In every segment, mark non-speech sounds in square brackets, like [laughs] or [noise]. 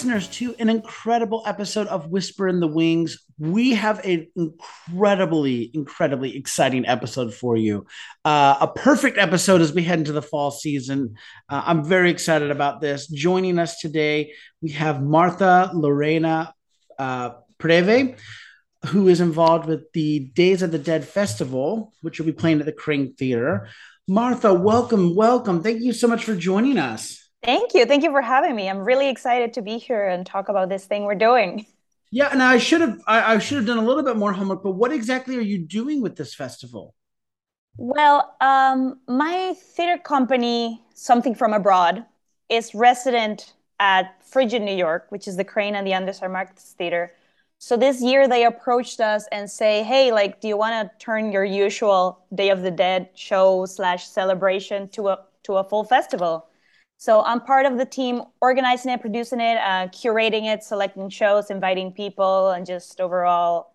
Listeners, to an incredible episode of Whisper in the Wings. We have an incredibly, incredibly exciting episode for you. Uh, a perfect episode as we head into the fall season. Uh, I'm very excited about this. Joining us today, we have Martha Lorena uh, Preve, who is involved with the Days of the Dead Festival, which will be playing at the Kraine Theater. Martha, welcome, welcome. Thank you so much for joining us. Thank you. Thank you for having me. I'm really excited to be here and talk about this thing we're doing. Yeah, and I should have I, I should have done a little bit more homework, but what exactly are you doing with this festival? Well, um, my theater company, Something from Abroad, is resident at Frigid, New York, which is the Kraine and the Under St. Marks Theater. So this year they approached us and say, "Hey, like, do you want to turn your usual Day of the Dead show slash celebration to a to a full festival?" So I'm part of the team organizing it, producing it, uh, curating it, selecting shows, inviting people, and just overall.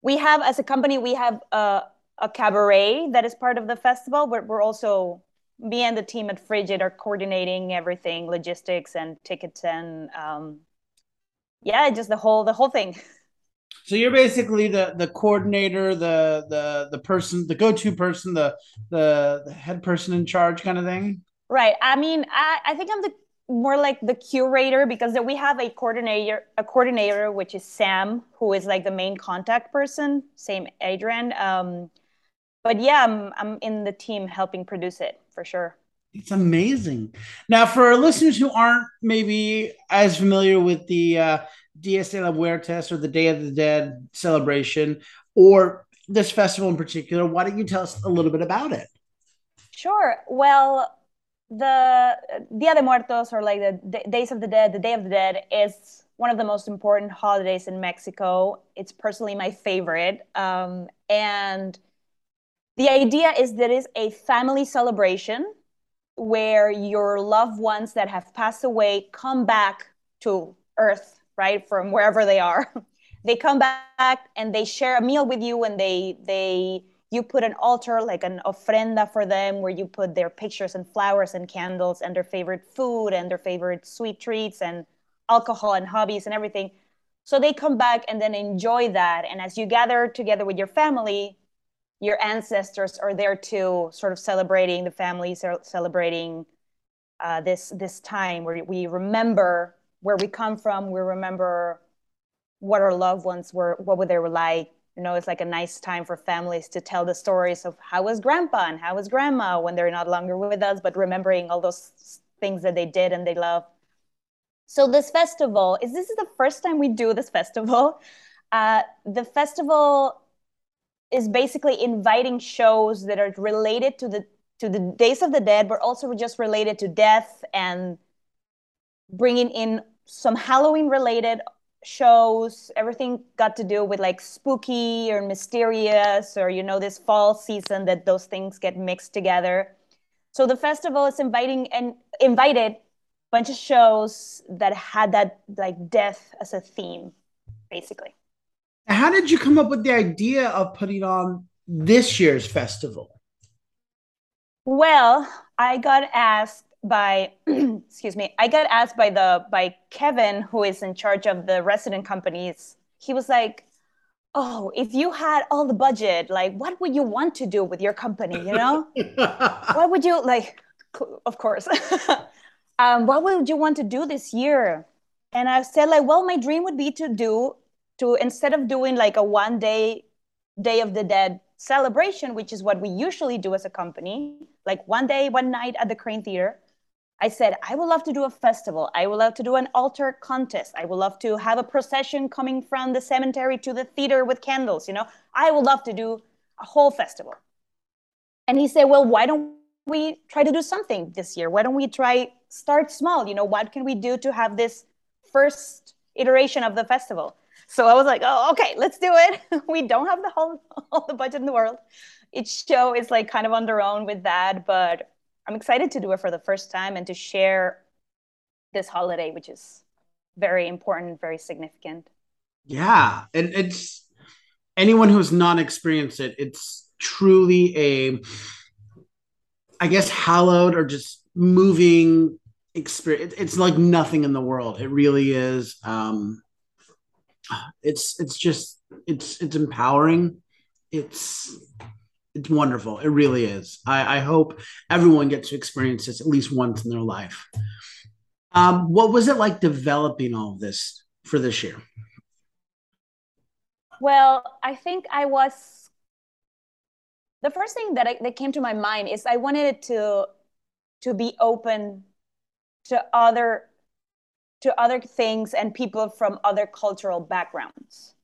We have, as a company, we have a, a cabaret that is part of the festival. But we're also, me and the team at Frigid are coordinating everything, logistics and tickets and um, yeah, just the whole the whole thing. [laughs] So you're basically the the coordinator, the the the person, the go to person, the the the head person in charge, kind of thing. Right. I mean, I, I think I'm the more like the curator because we have a coordinator, a coordinator which is Sam, who is like the main contact person. Same Adrian. Um, but yeah, I'm I'm in the team helping produce it for sure. It's amazing. Now, for our listeners who aren't maybe as familiar with the uh, Dias de la Muertes or the Day of the Dead celebration, or this festival in particular, why don't you tell us a little bit about it? Sure. Well, the Dia de Muertos, or like the Days of the Dead, the Day of the Dead, is one of the most important holidays in Mexico. It's personally my favorite. Um, and the idea is that it's a family celebration where your loved ones that have passed away come back to Earth, right, from wherever they are. [laughs] they come back and they share a meal with you and they they you put an altar like an ofrenda for them where you put their pictures and flowers and candles and their favorite food and their favorite sweet treats and alcohol and hobbies and everything. So they come back and then enjoy that. And as you gather together with your family your ancestors are there too sort of celebrating the families are celebrating uh, this this time where we remember where we come from. We remember what our loved ones were what were they were like you know it's like a nice time for families to tell the stories of how was grandpa and how was grandma when they're not longer with us but remembering all those things that they did and they love. So this festival is this is the first time we do this festival? Uh, the festival is basically inviting shows that are related to the to the days of the dead but also just related to death and bringing in some halloween related shows everything got to do with like spooky or mysterious or you know this fall season that those things get mixed together. So the festival is inviting and invited a bunch of shows that had that like death as a theme basically. How did you come up with the idea of putting on this year's festival? Well i got asked by [clears throat] excuse me i got asked by the by kevin who is in charge of the resident companies. He was like oh if you had all the budget like what would you want to do with your company you know? [laughs] What would you like of course. [laughs] Um, what would you want to do this year? And i said like well my dream would be to do to instead of doing like a one day day of the dead celebration which is what we usually do as a company like one day one night at the Kraine theater I said, I would love to do a festival. I would love to do an altar contest. I would love to have a procession coming from the cemetery to the theater with candles. You know, I would love to do a whole festival. And he said, Well, why don't we try to do something this year? Why don't we try start small? You know, what can we do to have this first iteration of the festival? So I was like, oh, okay, let's do it. [laughs] we don't have the whole [laughs] all the budget in the world. Each show is like kind of on their own with that, but I'm excited to do it for the first time and to share this holiday, which is very important, very significant. Yeah, and it's anyone who's not experienced it, it's truly a, I guess, hallowed or just moving experience. It's like nothing in the world. It really is. Um, it's it's just it's it's empowering. It's it's wonderful. It really is. I, I hope everyone gets to experience this at least once in their life. Um, what was it like developing all of this for this year? Well, I think I was the first thing that I, that came to my mind is I wanted it to to be open to other to other things and people from other cultural backgrounds.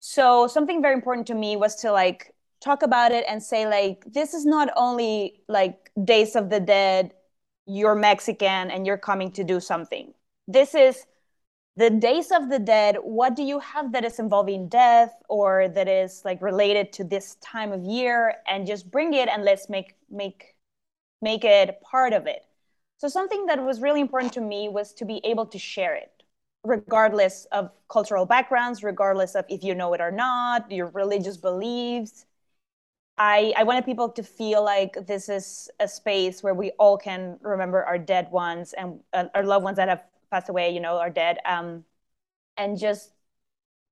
So something very important to me was to like talk about it and say like this is not only like Days of the Dead, you're Mexican and you're coming to do something. This is the Days of the Dead. What do you have that is involving death or that is like related to this time of year and just bring it and let's make make make it part of it so something that was really important to me was to be able to share it, regardless of cultural backgrounds, regardless of if you know it or not, your religious beliefs. I, I wanted people to feel like this is a space where we all can remember our dead ones and uh, our loved ones that have passed away, you know, are dead, um, and just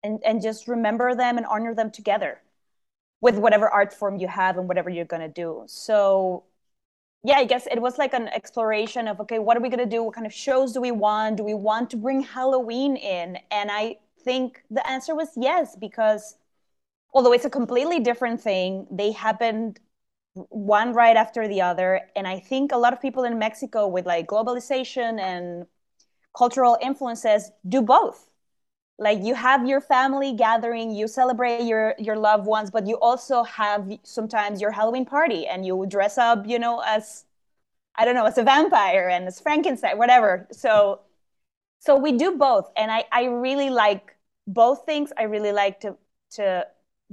and, and just remember them and honor them together with whatever art form you have and whatever you're to do. So yeah, I guess it was like an exploration of okay, what are we gonna do? What kind of shows do we want? Do we want to bring Halloween in? And I think the answer was yes, because although it's a completely different thing, they happened one right after the other. And I think a lot of people in Mexico with like globalization and cultural influences do both. Like you have your family gathering, you celebrate your your loved ones, but you also have sometimes your Halloween party and you dress up, you know, as I don't know, as a vampire and as Frankenstein, whatever. So so we do both. And I, I really like both things. I really like to to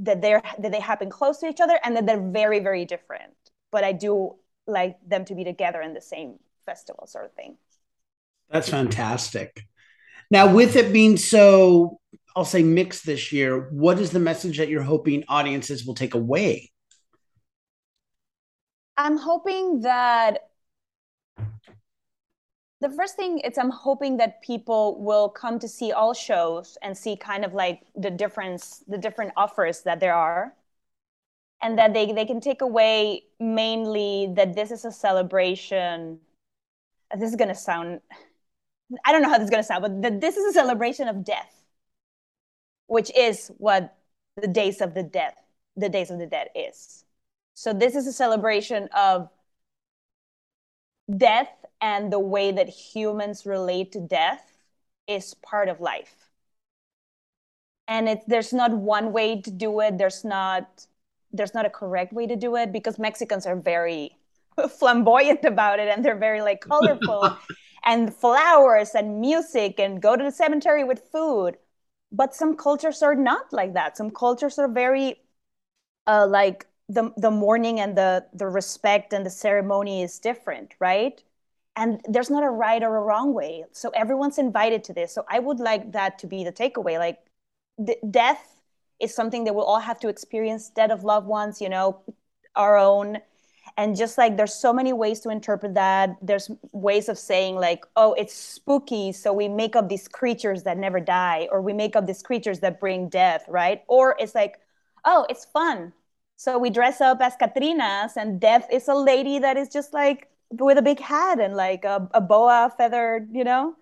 that they're that they happen close to each other and that they're very, very different. But I do like them to be together in the same festival sort of thing. That's fantastic. Now, with it being so, I'll say mixed this year, what is the message that you're hoping audiences will take away? I'm hoping that the first thing is I'm hoping that people will come to see all shows and see kind of like the difference, the different offers that there are. And that they, they can take away mainly that this is a celebration. This is going to sound I don't know how this is going to sound, but the, this is a celebration of death, which is what the days of the dead, the days of the dead is. So this is a celebration of death and the way that humans relate to death is part of life. And it's there's not one way to do it. There's not there's not a correct way to do it because Mexicans are very [laughs] flamboyant about it and they're very like colorful [laughs] and flowers and music and go to the cemetery with food. But some cultures are not like that. Some cultures are very uh, like the the mourning and the the respect and the ceremony is different, right? And there's not a right or a wrong way. So everyone's invited to this. So I would like that to be the takeaway. Like death is something that we'll all have to experience. Death of loved ones, you know, our own and just like there's so many ways to interpret that there's ways of saying like oh it's spooky so we make up these creatures that never die or we make up these creatures that bring death right or it's like oh it's fun so we dress up as catrinas and death is a lady that is just like with a big hat and like a, a boa feathered you know?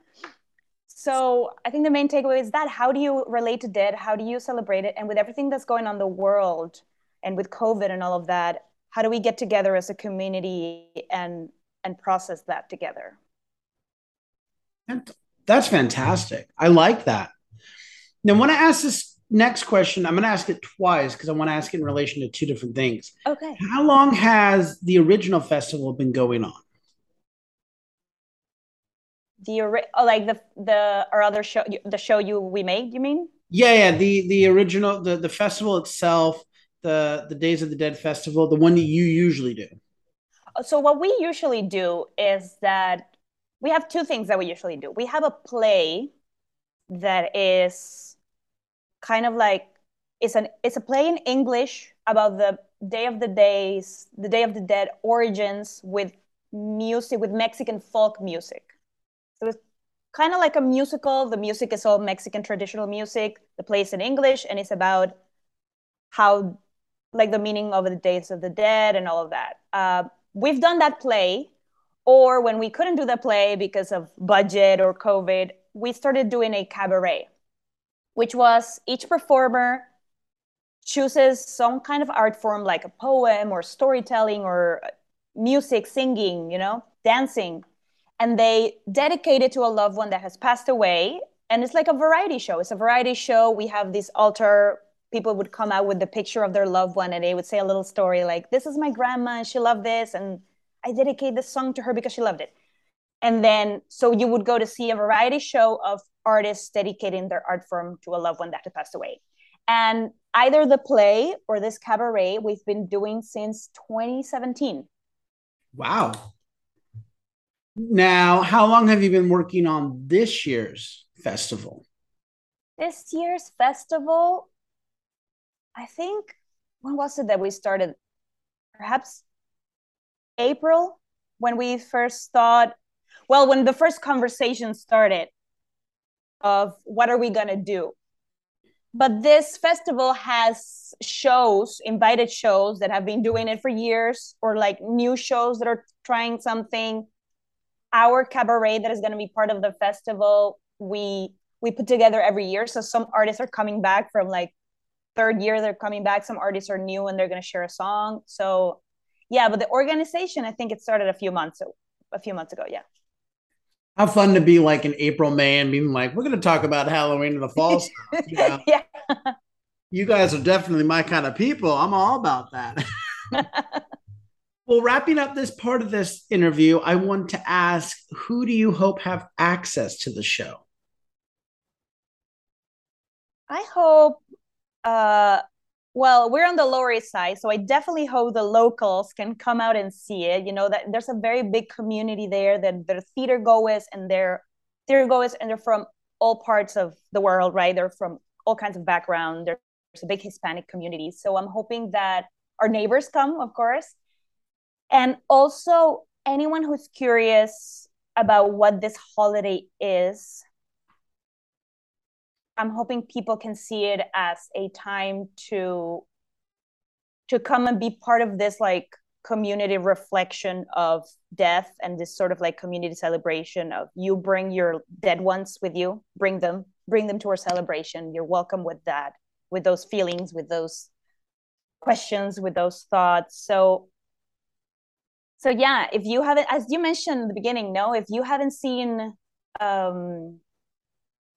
So i think the main takeaway is that how do you relate to death? How do you celebrate it? And with everything that's going on in the world and with covid and all of that how do we get together as a community and and process that together? That's fantastic. I like that. Now when i ask this next question i'm going to ask it twice because i want to ask it in relation to two different things okay how long has the original festival been going on the oh, like the the or other show the show you we made you mean yeah yeah the the original the the festival itself the the Days of the Dead festival, the one that you usually do? So what we usually do is that we have two things that we usually do. We have a play that is kind of like it's an it's a play in English about the Day of the Days, the Day of the Dead origins with music with Mexican folk music. So it's kind of like a musical. The music is all Mexican traditional music. The play is in English and it's about how, like, the meaning of the days of the dead and all of that. Uh, we've done that play, or when we couldn't do the play because of budget or COVID, we started doing a cabaret, which was each performer chooses some kind of art form like a poem or storytelling or music, singing, you know, dancing. And they dedicate it to a loved one that has passed away. And it's like a variety show. It's a variety show. We have this altar. People would come out with the picture of their loved one and they would say a little story like, This is my grandma and she loved this. And I dedicate this song to her because she loved it. And then, so you would go to see a variety show of artists dedicating their art form to a loved one that had passed away. And either the play or this cabaret we've been doing since 2017. Wow. Now, how long have you been working on this year's festival? This year's festival, I think, when was it that we started? Perhaps April, when we first thought, well, when the first conversation started of what are we going to do? but this festival has shows invited shows that have been doing it for years or like new shows that are trying something. Our cabaret that is going to be part of the festival we we put together every year. So some artists are coming back from like third year they're coming back. Some artists are new and they're going to share a song. So yeah but the organization i think it started a few months a few months ago yeah how fun to be like an April, May, and being like, we're going to talk about Halloween in the fall. You [laughs] know? yeah. You guys are definitely my kind of people. I'm all about that. [laughs] well, wrapping up this part of this interview, I want to ask who do you hope have access to the show? I hope uh, well, we're on the Lower East Side, so I definitely hope the locals can come out and see it. You know that there's a very big community there. That they're theater goers and they're theater goers and they're from all parts of the world, right? They're from all kinds of background. There's a big Hispanic community, so I'm hoping that our neighbors come, of course, and also anyone who's curious about what this holiday is I'm hoping people can see it as a time to to come and be part of this like community reflection of death and this sort of like community celebration of you bring your dead ones with you bring them bring them to our celebration. You're welcome with that with those feelings with those questions with those thoughts. So so yeah if you haven't as you mentioned in the beginning no if you haven't seen um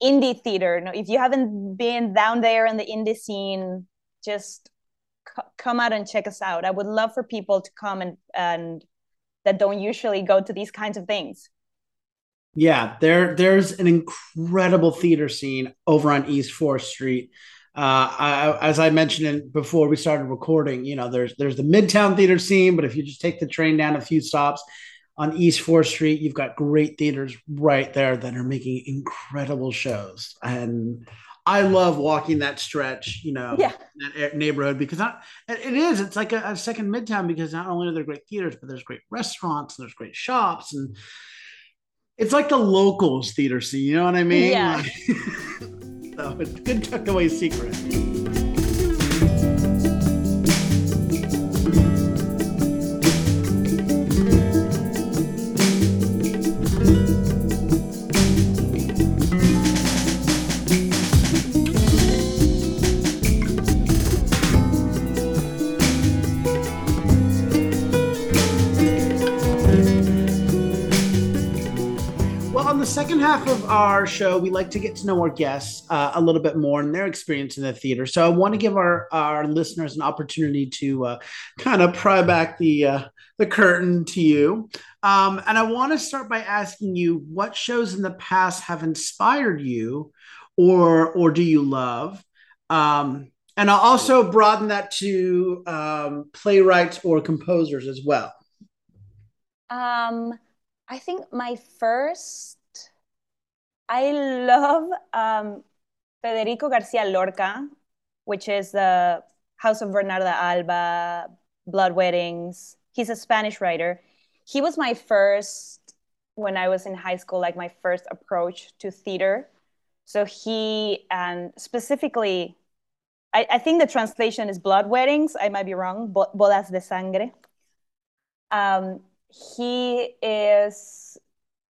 indie theater. No, if you haven't been down there in the indie scene, just c- come out and check us out. I would love for people to come and and that don't usually go to these kinds of things. Yeah, there there's an incredible theater scene over on East Fourth Street. Uh, I, as I mentioned in, before we started recording, you know, there's there's the Midtown theater scene, but if you just take the train down a few stops, on East 4th Street, you've got great theaters right there that are making incredible shows. And I love walking that stretch, you know, yeah. that neighborhood because not, it is. It's like a, a, second midtown because not only are there great theaters, but there's great restaurants and there's great shops and it's like the locals theater scene. You know what I mean? Yeah. [laughs] so it's good tucked away secret. Of our show, we like to get to know our guests uh, a little bit more and their experience in the theater. So I want to give our, our listeners an opportunity to uh, kind of pry back the uh, the curtain to you. Um, and I want to start by asking you what shows in the past have inspired you, or or do you love? Um, and I'll also broaden that to um, playwrights or composers as well. Um, I think my first I love um, Federico Garcia Lorca, which is the House of Bernarda Alba, Blood Weddings. He's a Spanish writer. he was my first when I was in high school, like my first approach to theater. So he and specifically, I, I think the translation is blood weddings. I might be wrong. Bodas de sangre. Um, he is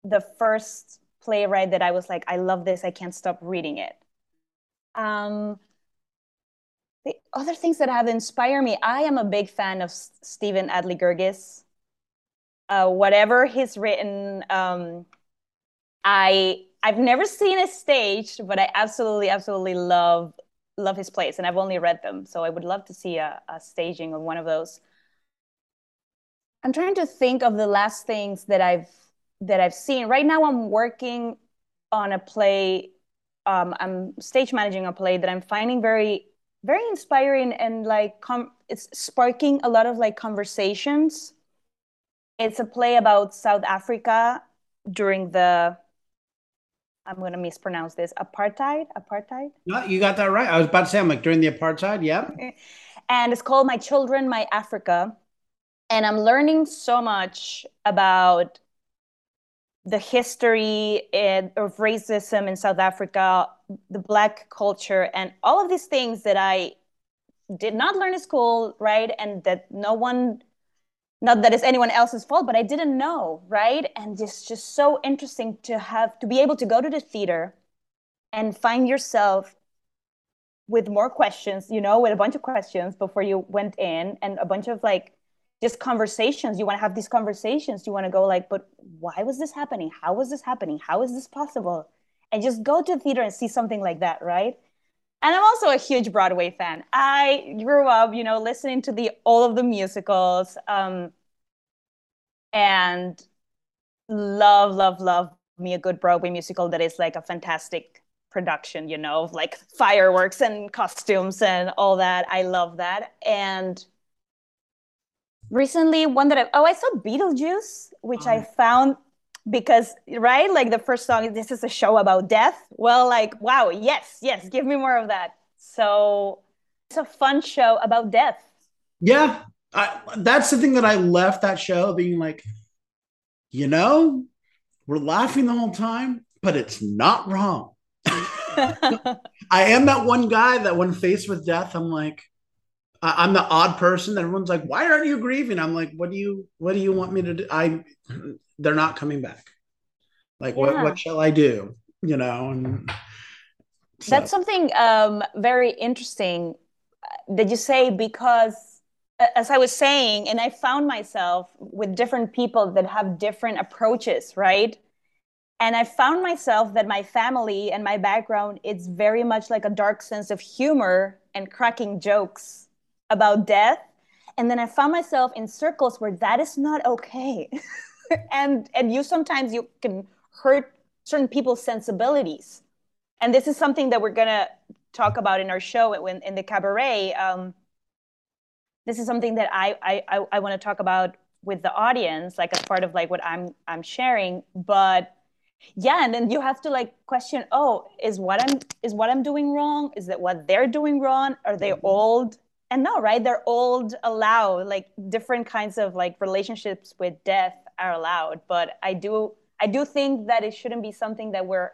the first playwright that I was like, I love this. I can't stop reading it. Um, the other things that have inspired me, I am a big fan of Stephen Adly Guirgis. Uh, whatever he's written, um, I I've never seen it staged, but I absolutely, absolutely love love his plays, and I've only read them. So I would love to see a, a staging of one of those. I'm trying to think of the last things that I've that I've seen. Right now, I'm working on a play. Um, I'm stage managing a play that I'm finding very very inspiring and like com- it's sparking a lot of like conversations. It's a play about south africa during the i'm going to mispronounce this apartheid? Apartheid? No you got that right. I was about to say i'm like during the apartheid yeah. And it's called my children my africa. And i'm learning so much about the history eh, of racism in South Africa, the Black culture, and all of these things that I did not learn in school, right? And that no one, not that it's anyone else's fault, but I didn't know, right? And it's just so interesting to have to be able to go to the theater and find yourself with more questions, you know, with a bunch of questions before you went in and a bunch of like just conversations. You want to have these conversations. You want to go like but why was this happening? How was this happening? How is this possible? And just go to the theater and see something like that right? And i'm also a huge broadway fan. I grew up you know listening to the all of the musicals um, and love love love me a good broadway musical that is like a fantastic production you know like fireworks and costumes and all that. I love that. And recently one that I oh I saw Beetlejuice, which I oh. found because right like the first song this is a show about death. Well, like wow, yes, yes, give me more of that. So it's a fun show about death. Yeah, I, that's the thing that I left that show being like, you know, we're laughing the whole time, but it's not wrong. [laughs] [laughs] I am that one guy that when faced with death, I'm like, I'm the odd person. Everyone's like, "Why aren't you grieving?" I'm like, "What do you What do you want me to do?" I they're not coming back. Like, yeah. what What shall I do? You know, and so. that's something um, very interesting that you say because, as I was saying, and I found myself with different people that have different approaches, right? And I found myself that my family and my background it's very much like a dark sense of humor and cracking jokes about death and then i found myself in circles where that is not okay. [laughs] And and you sometimes you can hurt certain people's sensibilities. And this is something that we're going to talk about in our show in, in the cabaret. Um, this is something that i i i want to talk about with the audience like as part of like what i'm i'm sharing. But yeah and then you have to like question oh is what i'm is what i'm doing wrong? Is that what they're doing wrong? Are they mm-hmm. old and no right? They're old allowed like different kinds of like relationships with death are allowed. But i do i do think that it shouldn't be something that we're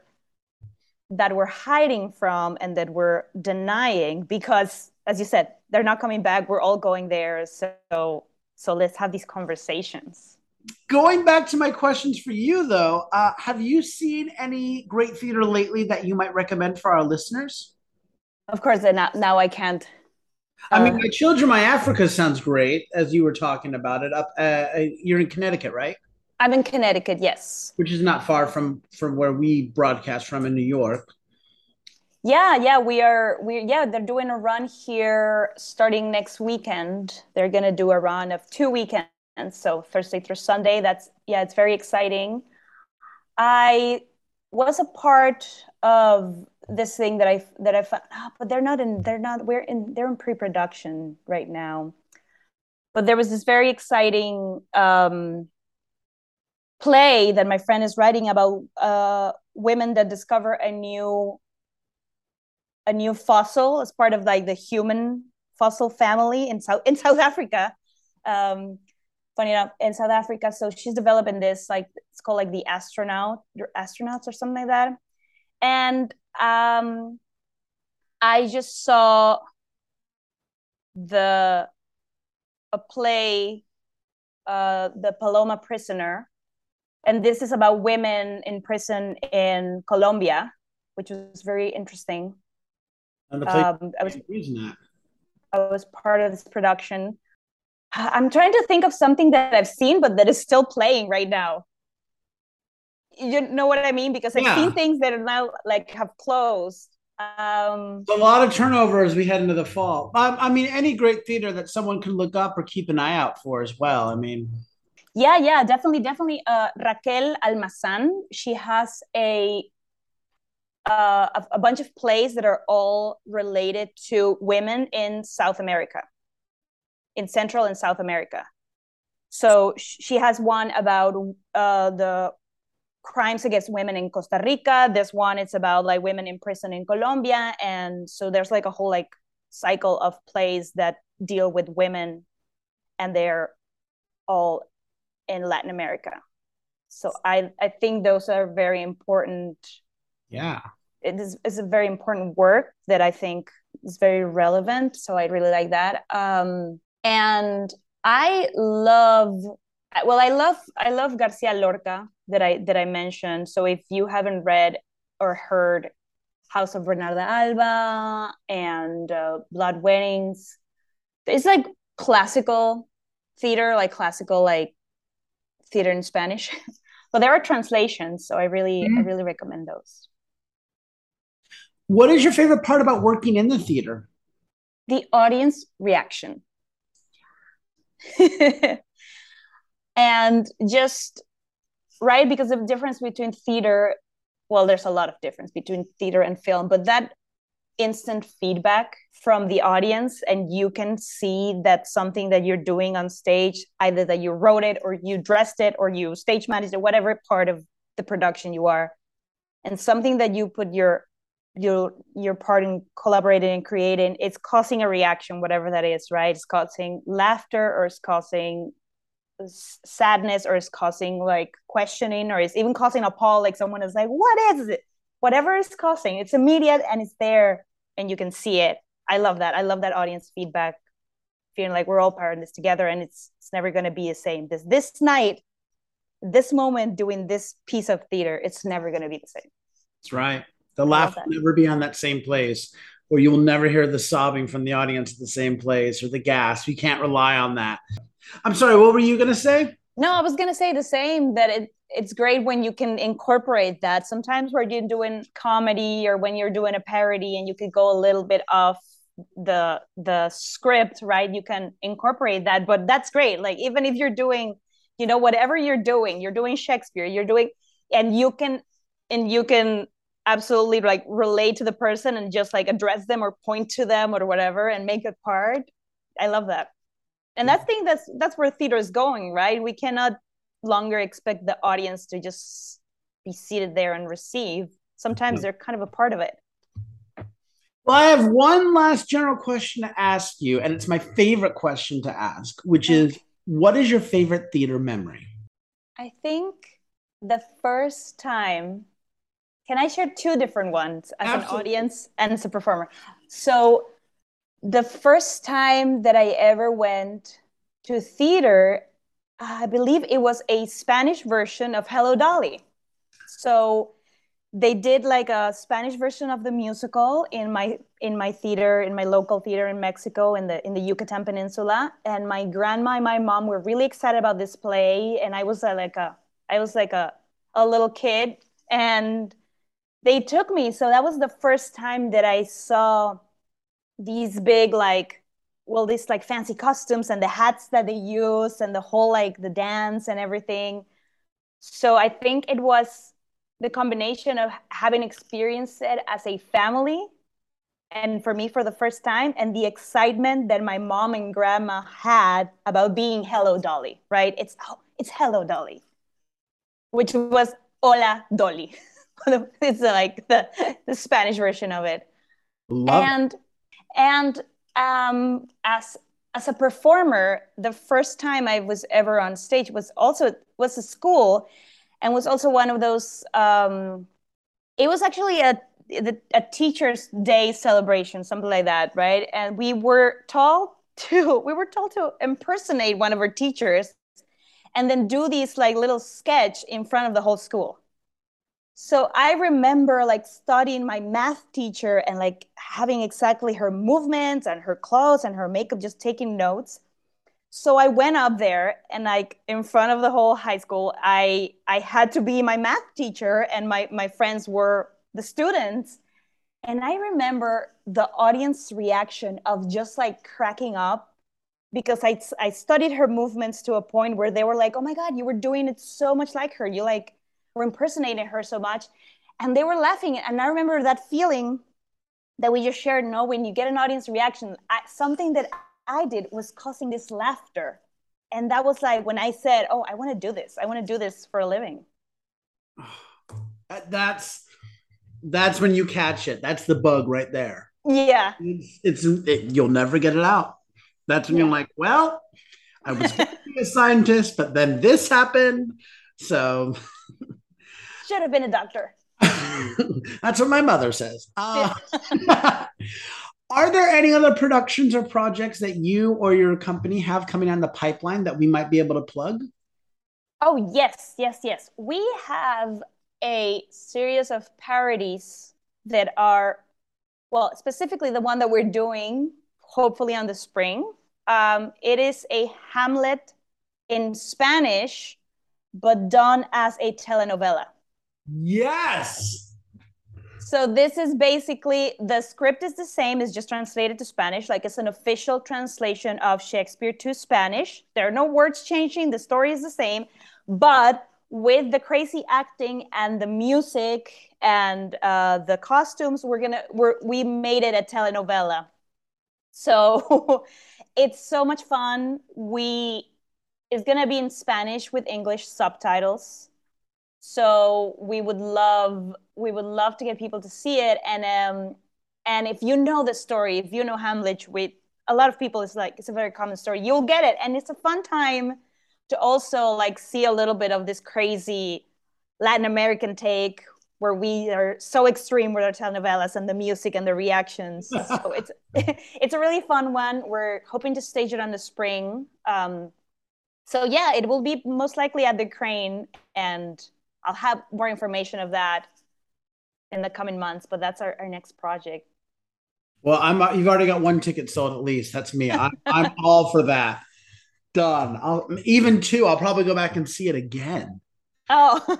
that we're hiding from and that we're denying because as you said they're not coming back. We're all going there. So so let's have these conversations. Going back to my questions for you though uh, have you seen any great theater lately that you might recommend for our listeners? Of course now, now i can't I mean, uh, my children, my Africa sounds great as you were talking about it. Up, uh, uh, you're in Connecticut, right? I'm in Connecticut, yes. Which is not far from from where we broadcast from in New York. Yeah, yeah, we are. We yeah, they're doing a run here starting next weekend. They're gonna do a run of two weekends, so Thursday through Sunday. That's yeah, it's very exciting. I was a part of this thing that I that I found, oh, but they're not in. They're not. We're in. They're in pre-production right now. But there was this very exciting um, play that my friend is writing about uh, women that discover a new a new fossil as part of like the human fossil family in South in South Africa. Um, funny enough in South Africa. So she's developing this like it's called like the astronaut astronauts or something like that. And um I just saw the a play uh the Paloma Prisoner and this is about women in prison in Colombia, which was very interesting. And the play Um, I was. I was part of this production. I'm trying to think of something that I've seen, but that is still playing right now. You know what I mean? Because I've Yeah. seen things that are now like have closed. Um, A lot of turnover as we head into the fall. Um, I mean, any great theater that someone can look up or keep an eye out for as well. I mean, yeah, yeah, definitely, definitely. Uh, Raquel Almazan, she has a uh, a, a bunch of plays that are all related to women in South America, in Central and South America. So she has one about uh, the crimes against women in Costa Rica. This one it's about like women in prison in Colombia, and so there's like a whole like cycle of plays that deal with women, and they're all in Latin America. So I I think those are very important yeah. it is, it's a very important work that I think is very relevant. So I really like that. Um, and I love, well, I love, I love Garcia Lorca that I that I mentioned. So if you haven't read or heard House of Bernarda Alba and uh, Blood Weddings, it's like classical theater, like classical like theater in Spanish. [laughs] but there are translations, so I really, I Mhm. really recommend those. What is your favorite part about working in the theater? the audience reaction. [laughs] and just right because the difference between theater well there's a lot of difference between theater and film but that instant feedback from the audience and you can see that something that you're doing on stage either that you wrote it or you dressed it or you stage managed it whatever part of the production you are. And something that you put your your your part in collaborating and creating it's causing a reaction whatever that is right? It's causing laughter or it's causing sadness or it's causing like questioning or it's even causing a pause like someone is like what is it whatever is causing it's immediate and it's there and you can see it i love that i love that audience feedback feeling like we're all part of this together and it's it's never going to be the same this this night this moment doing this piece of theater it's never going to be the same That's right. The laugh will never be on that same place, or you will never hear the sobbing from the audience at the same place or the gasp. You can't rely on that. I'm sorry, what were you going to say? No, I was gonna say the same. That it it's great when you can incorporate that. Sometimes where you're doing comedy or when you're doing a parody and you could go a little bit off the the script, right? You can incorporate that, but that's great. Like even if you're doing, you know, whatever you're doing, you're doing Shakespeare, you're doing, and you can and you can absolutely like relate to the person and just like address them or point to them or whatever and make it part. I love that and that's thing that's that's where theater is going right? We cannot longer expect the audience to just be seated there and receive. Sometimes mm-hmm. they're kind of a part of it. Well, I have one last general question to ask you, and it's my favorite question to ask, which is what is your favorite theater memory? i think the first time can i share two different ones as Absolutely. an audience and as a performer? So the first time that i ever went to theater i believe it was a spanish version of hello dolly. So they did like a spanish version of the musical in my in my theater in my local theater in mexico in the in the yucatan peninsula. And my grandma and my mom were really excited about this play. And i was like a i was like a a little kid. And they took me. So that was the first time that i saw these big like well these like fancy costumes and the hats that they use and the whole like the dance and everything. So i think it was the combination of having experienced it as a family and for me for the first time and the excitement that my mom and grandma had about being hello dolly right? It's oh, it's hello dolly which was hola dolly. [laughs] It's like the, the spanish version of it. Love and and um as as a performer, the first time I was ever on stage was also was a school, and was also one of those. Um, it was actually a a teacher's day celebration, something like that, right? And we were told [laughs] to we were told to impersonate one of our teachers, and then do these like little sketch in front of the whole school. So I remember like studying my math teacher and like having exactly her movements and her clothes and her makeup, just taking notes. So I went up there and like in front of the whole high school, I I had to be my math teacher and my my friends were the students. And I remember the audience reaction of just like cracking up because I I studied her movements to a point where they were like, "Oh my god, you were doing it so much like her. You like were impersonating her so much and they were laughing. And i remember that feeling that we just shared no when you get an audience reaction I, something that i did was causing this laughter. And that was like when i said oh i want to do this. I want to do this for a living. [sighs] That's that's when you catch it. That's the bug right there. Yeah. It's, it's it, you'll never get it out. That's when yeah. you're like well i was going to be a scientist but then this happened. So [laughs] should have been a doctor. [laughs] That's what my mother says. Uh, [laughs] are there any other productions or projects that you or your company have coming on the pipeline that we might be able to plug? Oh, yes, yes, yes. We have a series of parodies that are, well, specifically the one that we're doing, hopefully on the spring. Um, it is a Hamlet in Spanish, but done as a telenovela. Yes. So this is basically the script is the same, it's just translated to Spanish, like it's an official translation of Shakespeare to Spanish. There are no words changing, the story is the same, but with the crazy acting and the music and uh, the costumes, we're gonna we're, we made it a telenovela. So [laughs] it's so much fun. We it's gonna be in Spanish with English subtitles so we would love we would love to get people to see it. And um and if you know the story if you know hamlet with a lot of people it's like it's a very common story. You'll get it. And it's a fun time to also like see a little bit of this crazy latin american take where we are so extreme with our telenovelas and the music and the reactions. [laughs] So it's [laughs] it's a really fun one. We're hoping to stage it on the spring. Um so yeah it will be most likely at the Kraine and I'll have more information of that in the coming months, but that's our, our next project. Well, I'm you've already got one ticket sold at least. That's me. I'm, I'm [laughs] all for that. Done. I'll even two. I'll probably go back and see it again. Oh.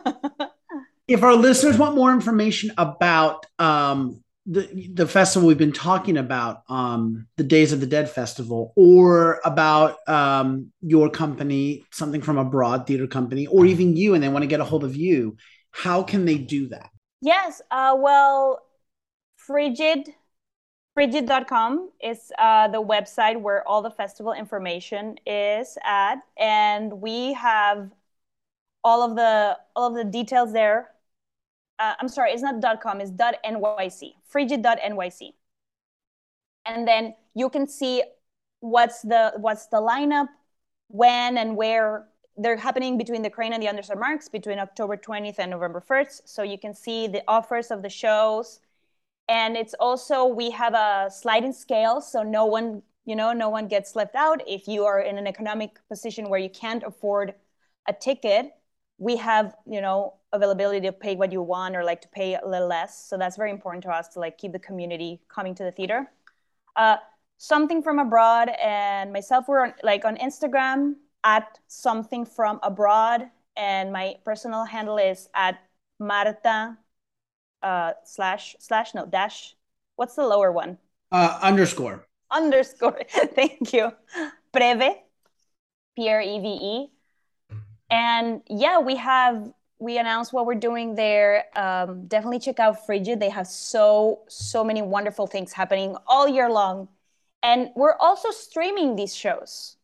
[laughs] if our listeners want more information about um, the the festival we've been talking about, um, the Days of the Dead festival, or about um, your company, something from abroad theater company, or even you, and they want to get a hold of you, how can they do that? Yes, uh, well, Frigid Frigid.com is uh, the website where all the festival information is at, and we have all of the all of the details there uh, I'm sorry, it's not .com, it's .nyc, frigid.nyc. And then you can see what's the what's the lineup, when and where they're happening between the Kraine and the Under St. Marks between October 20th and November 1st. So you can see the offers of the shows. And it's also, we have a sliding scale. So no one, you know, no one gets left out. If you are in an economic position where you can't afford a ticket, we have, you know, availability to pay what you want or like to pay a little less. So that's very important to us to like keep the community coming to the theater. Uh, something from abroad and myself we're on, like on Instagram at something from abroad and my personal handle is at Marta uh, slash slash no dash. What's the lower one? Uh, underscore. Underscore. [laughs] Thank you. Preve, P R E V E. And yeah, we have we announced what we're doing there. Um, definitely check out Frigid. They have so so many wonderful things happening all year long, and we're also streaming these shows.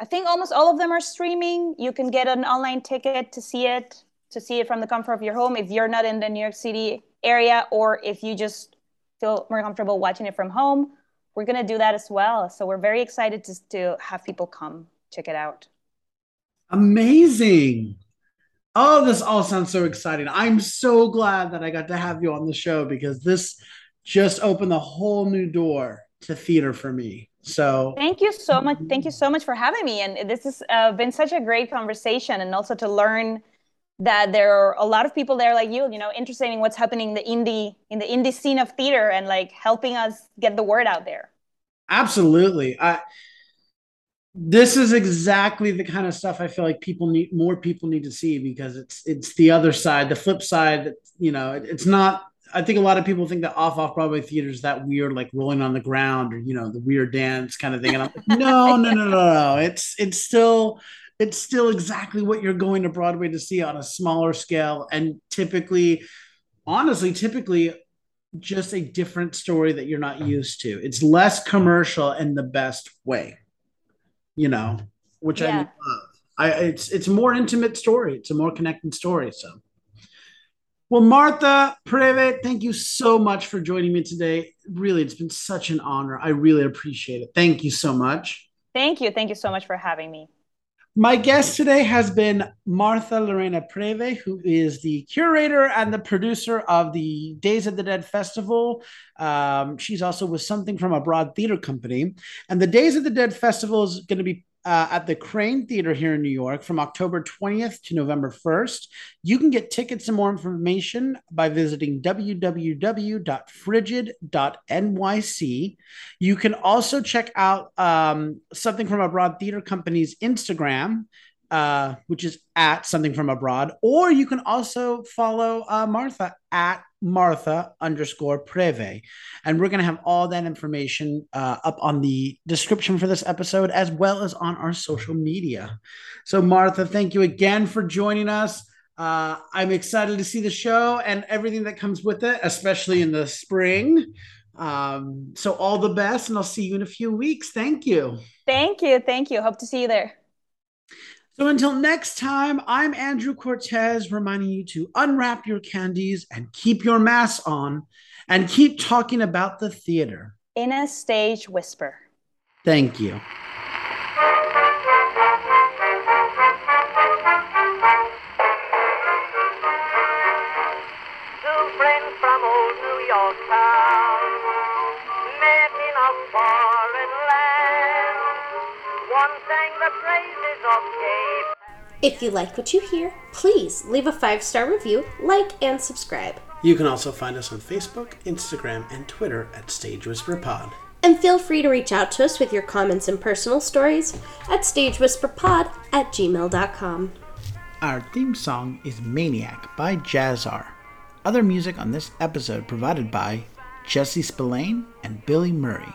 I think almost all of them are streaming. You can get an online ticket to see it to see it from the comfort of your home if you're not in the New York City area, or if you just feel more comfortable watching it from home. we're going to do that as well. So we're very excited to, to have people come check it out. Amazing. Oh, this all sounds so exciting. I'm so glad that I got to have you on the show because this just opened a whole new door to theater for me. So thank you so much. Thank you so much for having me. And this has uh, been such a great conversation, and also to learn that there are a lot of people there like you, you know, interested in what's happening in the indie in the indie scene of theater, and like helping us get the word out there. Absolutely. I this is exactly the kind of stuff I feel like people need more people need to see because it's it's the other side, the flip side. You know, it, it's not. I think a lot of people think that off off Broadway theater is that weird, like rolling on the ground or you know the weird dance kind of thing. And I'm like, no, [laughs] no, no, no, no. It's it's still it's still exactly what you're going to Broadway to see on a smaller scale, and typically, honestly, typically just a different story that you're not used to. It's less commercial in the best way you know, which yeah. I love. I it's it's a more intimate story. It's a more connected story. So well, Martha Preve, thank you so much for joining me today. Really, it's been such an honor. I really appreciate it. Thank you so much. Thank you. Thank you so much for having me. My guest today has been Martha Lorena Preve, who is the curator and the producer of the Days of the Dead Festival. Um, she's also with Something from Abroad Theater Company. And the Days of the Dead Festival is going to be uh, at the Kraine Theater here in New York from October 20th to November 1st. You can get tickets and more information by visiting www.frigid.nyc. You can also check out um, something from Abroad Theater Company's Instagram. Uh, which is at something from abroad, or you can also follow uh, Martha at Martha underscore Preve. And we're going to have all that information uh, up on the description for this episode, as well as on our social media. So, Martha, thank you again for joining us. Uh, I'm excited to see the show and everything that comes with it, especially in the spring. Um, so, all the best, and I'll see you in a few weeks. Thank you. Thank you. Thank you. Hope to see you there. So until next time, I'm Andrew Cortez reminding you to unwrap your candies and keep your masks on and keep talking about the theater. In a stage whisper. Thank you. If you like what you hear, please leave a five star review, like, and subscribe. You can also find us on Facebook, Instagram, and Twitter at Stage Whisper Pod. And feel free to reach out to us with your comments and personal stories at stagewhisperpod at gmail.com. Our theme song is Maniac by Jazzar. Other music on this episode provided by Jesse Spillane and Billy Murray.